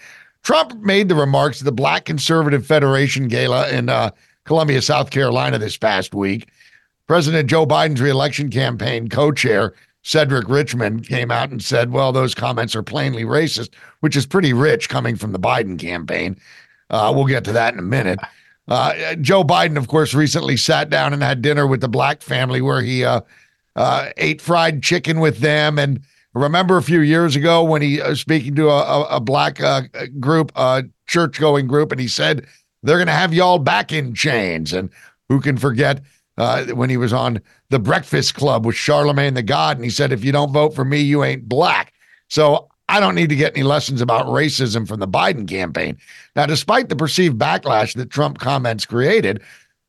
Trump made the remarks at the Black Conservative Federation Gala in uh, Columbia, South Carolina this past week. President Joe Biden's reelection campaign co chair, Cedric Richmond, came out and said, well, those comments are plainly racist, which is pretty rich coming from the Biden campaign. Uh, we'll get to that in a minute. Uh, Joe Biden, of course, recently sat down and had dinner with the black family where he uh, uh, ate fried chicken with them and Remember a few years ago when he was speaking to a, a, a black uh, group, a church going group, and he said, they're going to have y'all back in chains. And who can forget uh, when he was on the Breakfast Club with Charlemagne the God, and he said, if you don't vote for me, you ain't black. So I don't need to get any lessons about racism from the Biden campaign. Now, despite the perceived backlash that Trump comments created,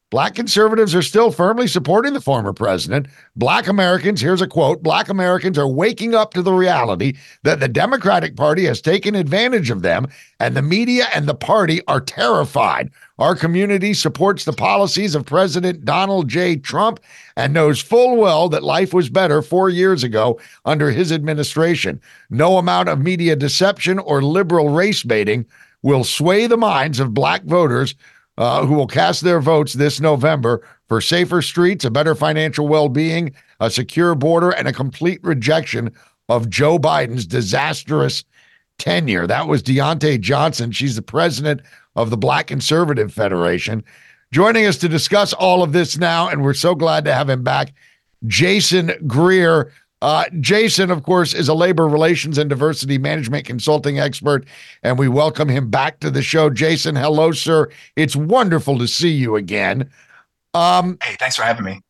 Black conservatives are still firmly supporting the former president. Black Americans, here's a quote Black Americans are waking up to the reality that the Democratic Party has taken advantage of them, and the media and the party are terrified. Our community supports the policies of President Donald J. Trump and knows full well that life was better four years ago under his administration. No amount of media deception or liberal race baiting will sway the minds of black voters uh, who will cast their votes this November for safer streets, a better financial well being, a secure border, and a complete rejection of Joe Biden's disastrous tenure. That was Diante Johnson. She's the president of the Black Conservative Federation. Joining us to discuss all of this now, and we're so glad to have him back, Jason Greer. Uh, Jason, of course, is a labor relations and diversity management consulting expert, and we welcome him back to the show. Jason, hello, sir. It's wonderful to see you again. Um, hey, thanks for having me.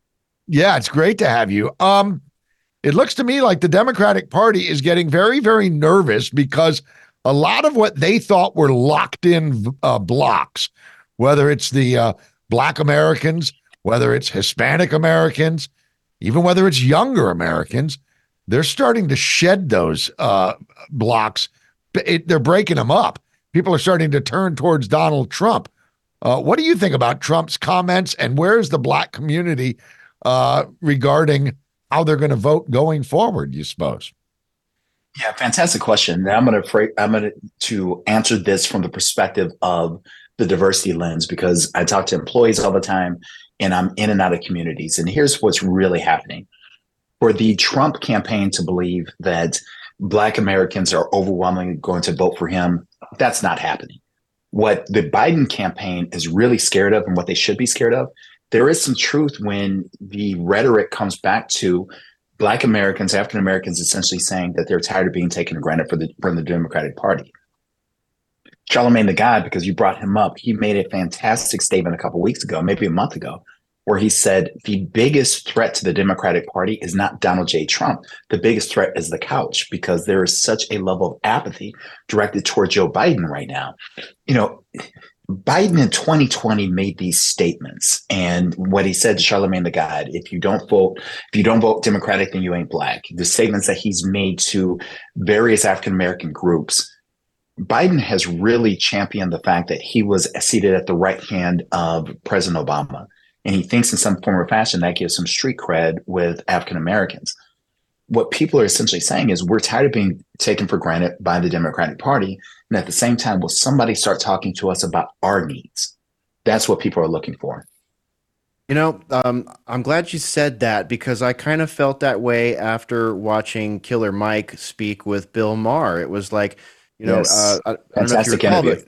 Yeah, it's great to have you. Um, it looks to me like the Democratic Party is getting very, very nervous because a lot of what they thought were locked in uh, blocks, whether it's the uh, Black Americans, whether it's Hispanic Americans, even whether it's younger Americans, they're starting to shed those uh, blocks. It, they're breaking them up. People are starting to turn towards Donald Trump. Uh, what do you think about Trump's comments, and where's the black community uh, regarding how they're going to vote going forward? You suppose? Yeah, fantastic question. I'm going to I'm going to answer this from the perspective of the diversity lens because I talk to employees all the time and I'm in and out of communities. And here's what's really happening for the Trump campaign to believe that Black Americans are overwhelmingly going to vote for him, that's not happening. What the Biden campaign is really scared of and what they should be scared of, there is some truth when the rhetoric comes back to Black Americans, African Americans, essentially saying that they're tired of being taken for granted from the Democratic Party. Charlemagne the God, because you brought him up, he made a fantastic statement a couple weeks ago, maybe a month ago, where he said the biggest threat to the Democratic Party is not Donald J. Trump. The biggest threat is the couch because there is such a level of apathy directed toward Joe Biden right now. You know, Biden in 2020 made these statements, and what he said to Charlemagne the God: "If you don't vote, if you don't vote Democratic, then you ain't black." The statements that he's made to various African American groups. Biden has really championed the fact that he was seated at the right hand of President Obama, and he thinks in some form or fashion that gives him street cred with African Americans. What people are essentially saying is we're tired of being taken for granted by the Democratic Party, and at the same time, will somebody start talking to us about our needs? That's what people are looking for. You know, um, I'm glad you said that because I kind of felt that way after watching Killer Mike speak with Bill Maher. It was like, you know, Yes. uh, I, I don't know if you Fantastic recall, interview.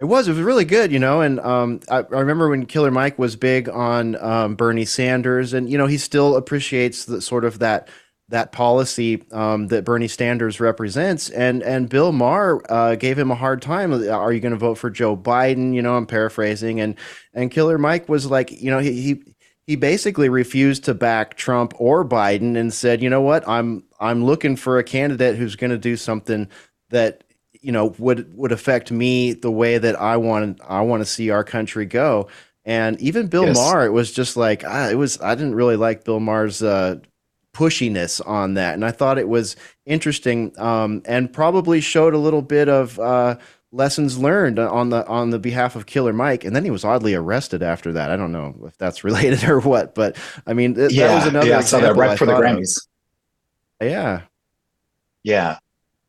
it was. It was really good, you know. And um, I, I remember when Killer Mike was big on um, Bernie Sanders, and you know, he still appreciates the sort of that that policy um, that Bernie Sanders represents. And and Bill Maher uh, gave him a hard time. Are you going to vote for Joe Biden? You know, I'm paraphrasing. And and Killer Mike was like, you know, he. he he basically refused to back Trump or Biden and said, "You know what? I'm I'm looking for a candidate who's going to do something that you know would would affect me the way that I want I want to see our country go." And even Bill Yes. Maher, it was just like ah, it was. I didn't really like Bill Maher's uh, pushiness on that, and I thought it was interesting um, and probably showed a little bit of. Uh, lessons learned on the on the behalf of Killer Mike, and then he was oddly arrested after that. I don't know if that's related or what, but I mean, th- that was another yeah, I saw that right for the thought of. Grammys. Yeah, Yeah.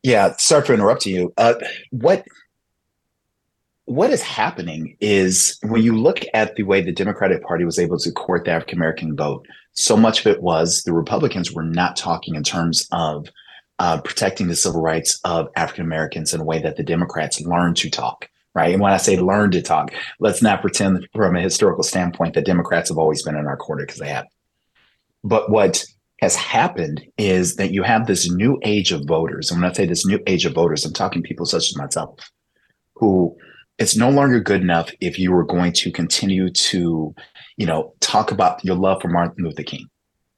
Yeah. Sorry for interrupting you. Uh, what what is happening is when you look at the way the Democratic Party was able to court the African American vote, so much of it was the Republicans were not talking in terms of uh, protecting the civil rights of African Americans in a way that the Democrats learned to talk. Right. And when I say learn to talk, let's not pretend from a historical standpoint that Democrats have always been in our corner because they have. But what has happened is that you have this new age of voters. And when I say this new age of voters, I'm talking people such as myself, who it's no longer good enough if you were going to continue to, you know, talk about your love for Martin Luther King.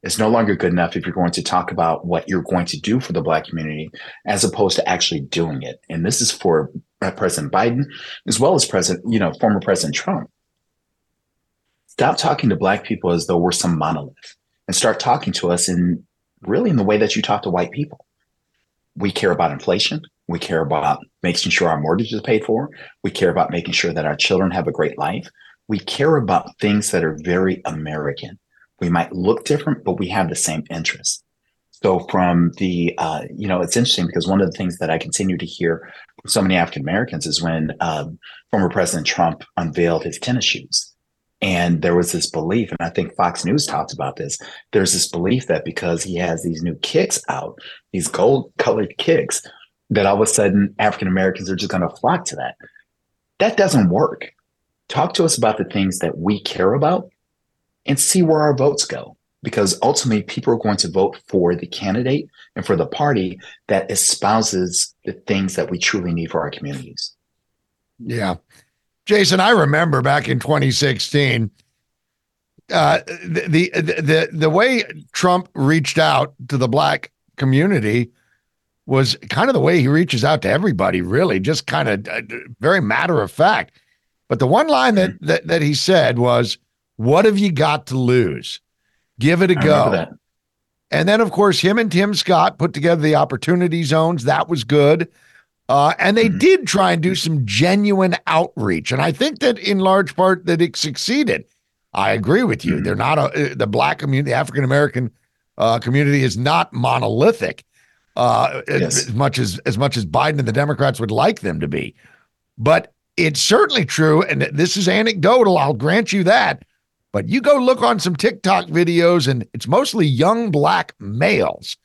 It's no longer good enough if you're going to talk about what you're going to do for the Black community as opposed to actually doing it. And this is for President Biden as well as President, you know, former President Trump. Stop talking to Black people as though we're some monolith and start talking to us in really in the way that you talk to white people. We care about inflation. We care about making sure our mortgage is paid for. We care about making sure that our children have a great life. We care about things that are very American. We might look different, but we have the same interests. So from the, uh, you know, it's interesting because one of the things that I continue to hear from so many African Americans is when um, former President Trump unveiled his tennis shoes. And there was this belief, and I think Fox News talked about this. There's this belief that because he has these new kicks out, these gold colored kicks, that all of a sudden African Americans are just going to flock to that. That doesn't work. Talk to us about the things that we care about and see where our votes go. Because ultimately, people are going to vote for the candidate and for the party that espouses the things that we truly need for our communities. Yeah. Jason, I remember back in 2016, uh, the, the the the way Trump reached out to the black community was kind of the way he reaches out to everybody, really, just kind of uh, very matter of fact. But the one line that that that he said was, "What have you got to lose? Give it a I go." And then, of course, him and Tim Scott put together the opportunity zones. That was good. Uh, and they did try and do some genuine outreach. And I think that in large part that it succeeded. I agree with you. They're not a, uh, the black community, the African American uh, community is not monolithic uh, as, as much as as much as Biden and the Democrats would like them to be. But it's certainly true, and this is anecdotal. I'll grant you that. But you go look on some TikTok videos, and it's mostly young black males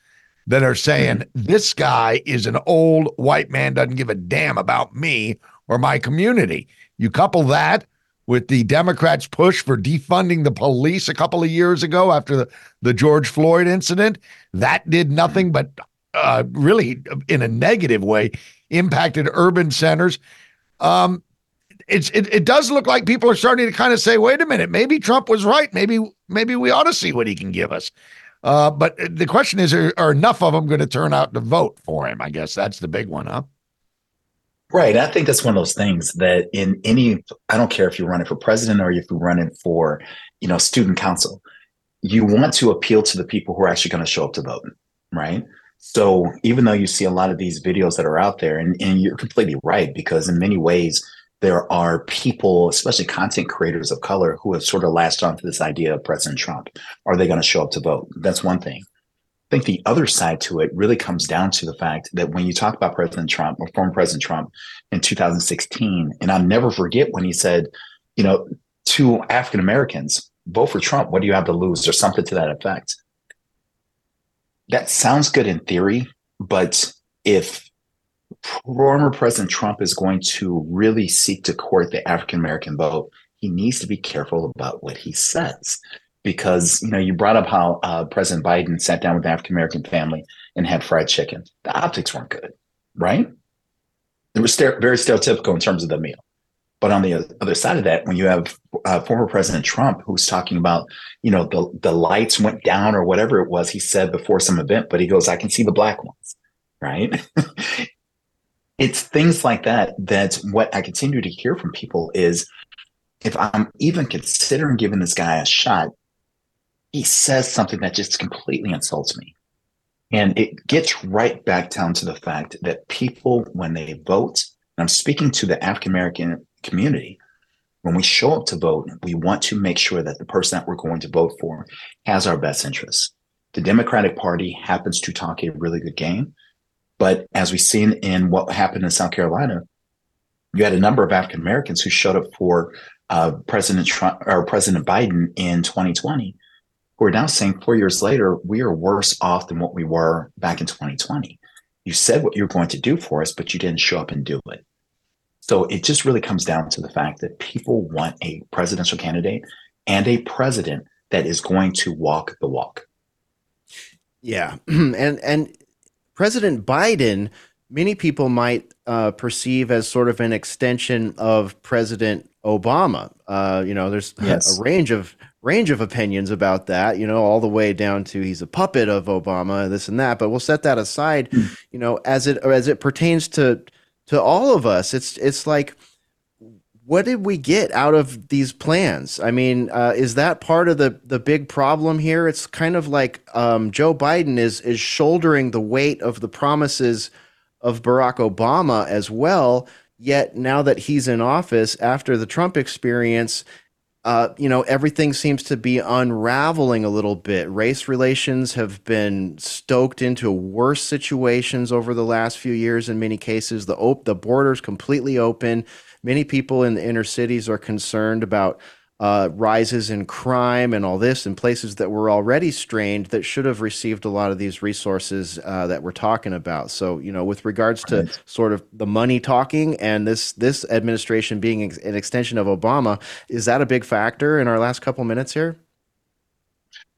that are saying this guy is an old white man, doesn't give a damn about me or my community. You couple that with the Democrats' push for defunding the police a couple of years ago after the, the George Floyd incident, that did nothing but uh, really, in a negative way, impacted urban centers. Um, it's it, it does look like people are starting to kind of say, wait a minute, maybe Trump was right. Maybe maybe we ought to see what he can give us. Uh, but the question is, are, are enough of them going to turn out to vote for him? I guess that's the big one, huh? Right. I think that's one of those things that in any, I don't care if you're running for president or if you're running for, you know, student council, you want to appeal to the people who are actually going to show up to vote, right? So even though you see a lot of these videos that are out there, and, and you're completely right, because in many ways, there are people, especially content creators of color, who have sort of latched onto this idea of President Trump. Are they going to show up to vote? That's one thing. I think the other side to it really comes down to the fact that when you talk about President Trump or former President Trump in 2016, and I'll never forget when he said, you know, to African Americans, vote for Trump. What do you have to lose? Or something to that effect. That sounds good in theory, but if former President Trump is going to really seek to court the African American vote, he needs to be careful about what he says. Because you know, you brought up how uh, President Biden sat down with the African American family and had fried chicken. The optics weren't good, right? It was very stereotypical in terms of the meal. But on the other side of that, when you have uh, former President Trump who's talking about, you know, the the lights went down or whatever it was he said before some event, but he goes, "I can see the black ones," right? it's things like that that's what I continue to hear from people is if I'm even considering giving this guy a shot, he says something that just completely insults me. And it gets right back down to the fact that people, when they vote, and I'm speaking to the African American community, when we show up to vote, we want to make sure that the person that we're going to vote for has our best interests. The Democratic Party happens to talk a really good game. But as we've seen in what happened in South Carolina, you had a number of African Americans who showed up for uh, President Trump or President Biden in 2020, who are now saying four years later, we are worse off than what we were back in 2020. You said what you were going to do for us, but you didn't show up and do it. So it just really comes down to the fact that people want a presidential candidate and a president that is going to walk the walk. Yeah, and and President Biden, many people might uh, perceive as sort of an extension of President Obama. Uh, you know, there's yes. a range of range of opinions about that. You know, all the way down to he's a puppet of Obama, this and that. But we'll set that aside. Mm. You know, as it as it pertains to to all of us, it's it's like what did we get out of these plans? I mean, uh, is that part of the the big problem here? It's kind of like um, Joe Biden is is shouldering the weight of the promises of Barack Obama as well. Yet now that he's in office after the Trump experience, uh, you know, everything seems to be unraveling a little bit. Race relations have been stoked into worse situations over the last few years. In many cases, the op- the borders completely open many people in the inner cities are concerned about uh, rises in crime and all this in places that were already strained that should have received a lot of these resources uh, that we're talking about. So, you know, with regards to right. sort of the money talking and this this administration being an extension of Obama, is that a big factor in our last couple minutes here?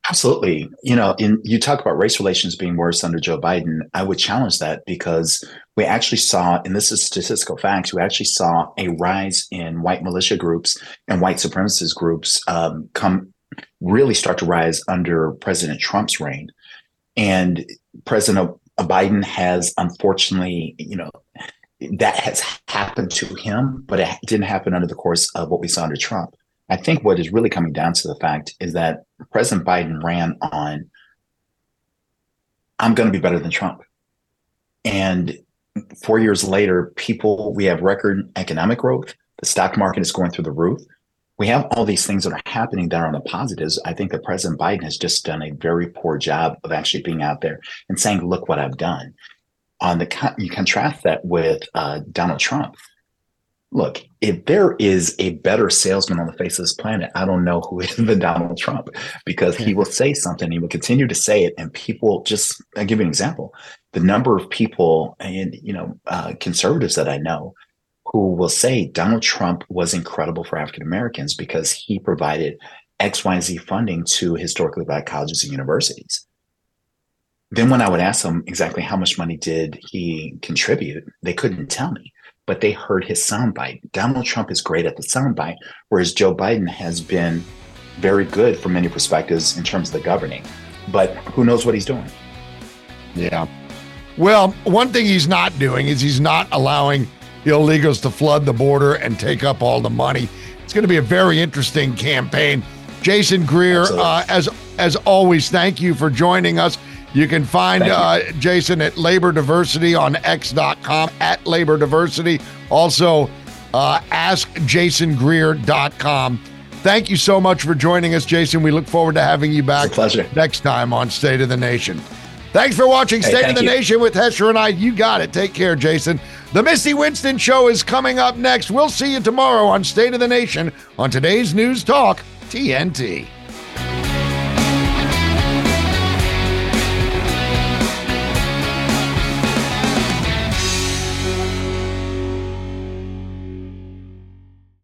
Absolutely. You know, in you talk about race relations being worse under Joe Biden. I would challenge that because we actually saw, and this is statistical facts, we actually saw a rise in white militia groups and white supremacist groups um, come really start to rise under President Trump's reign. And President Biden has unfortunately, you know, that has happened to him, but it didn't happen under the course of what we saw under Trump. I think what is really coming down to the fact is that President Biden ran on, I'm going to be better than Trump. And four years later, people, we have record economic growth. The stock market is going through the roof. We have all these things that are happening that are on the positives. I think that President Biden has just done a very poor job of actually being out there and saying, look what I've done. On the, you contrast that with uh, Donald Trump look, if there is a better salesman on the face of this planet, I don't know who is than Donald Trump because he will say something, he will continue to say it, and people just. I'll give you an example: the number of people and you know uh, conservatives that I know who will say Donald Trump was incredible for African Americans because he provided XYZ funding to historically black colleges and universities. Then, when I would ask them exactly how much money did he contribute, they couldn't tell me, but they heard his soundbite. Donald Trump is great at the soundbite, whereas Joe Biden has been very good from many perspectives in terms of the governing. But who knows what he's doing? Yeah. Well, one thing he's not doing is he's not allowing illegals to flood the border and take up all the money. It's going to be a very interesting campaign. Jason Greer, uh, as as always, thank you for joining us. You can find uh, Jason at Labor Diversity on X.com at Labor Diversity. Also, uh, AskJasonGreer.com. Thank you so much for joining us, Jason. We look forward to having you back pleasure. next time on State of the Nation. Thanks for watching Hey, State of the you. Nation with Hesher and I. You got it. Take care, Jason. The Misty Winston Show is coming up next. We'll see you tomorrow on State of the Nation on today's News Talk, TNT.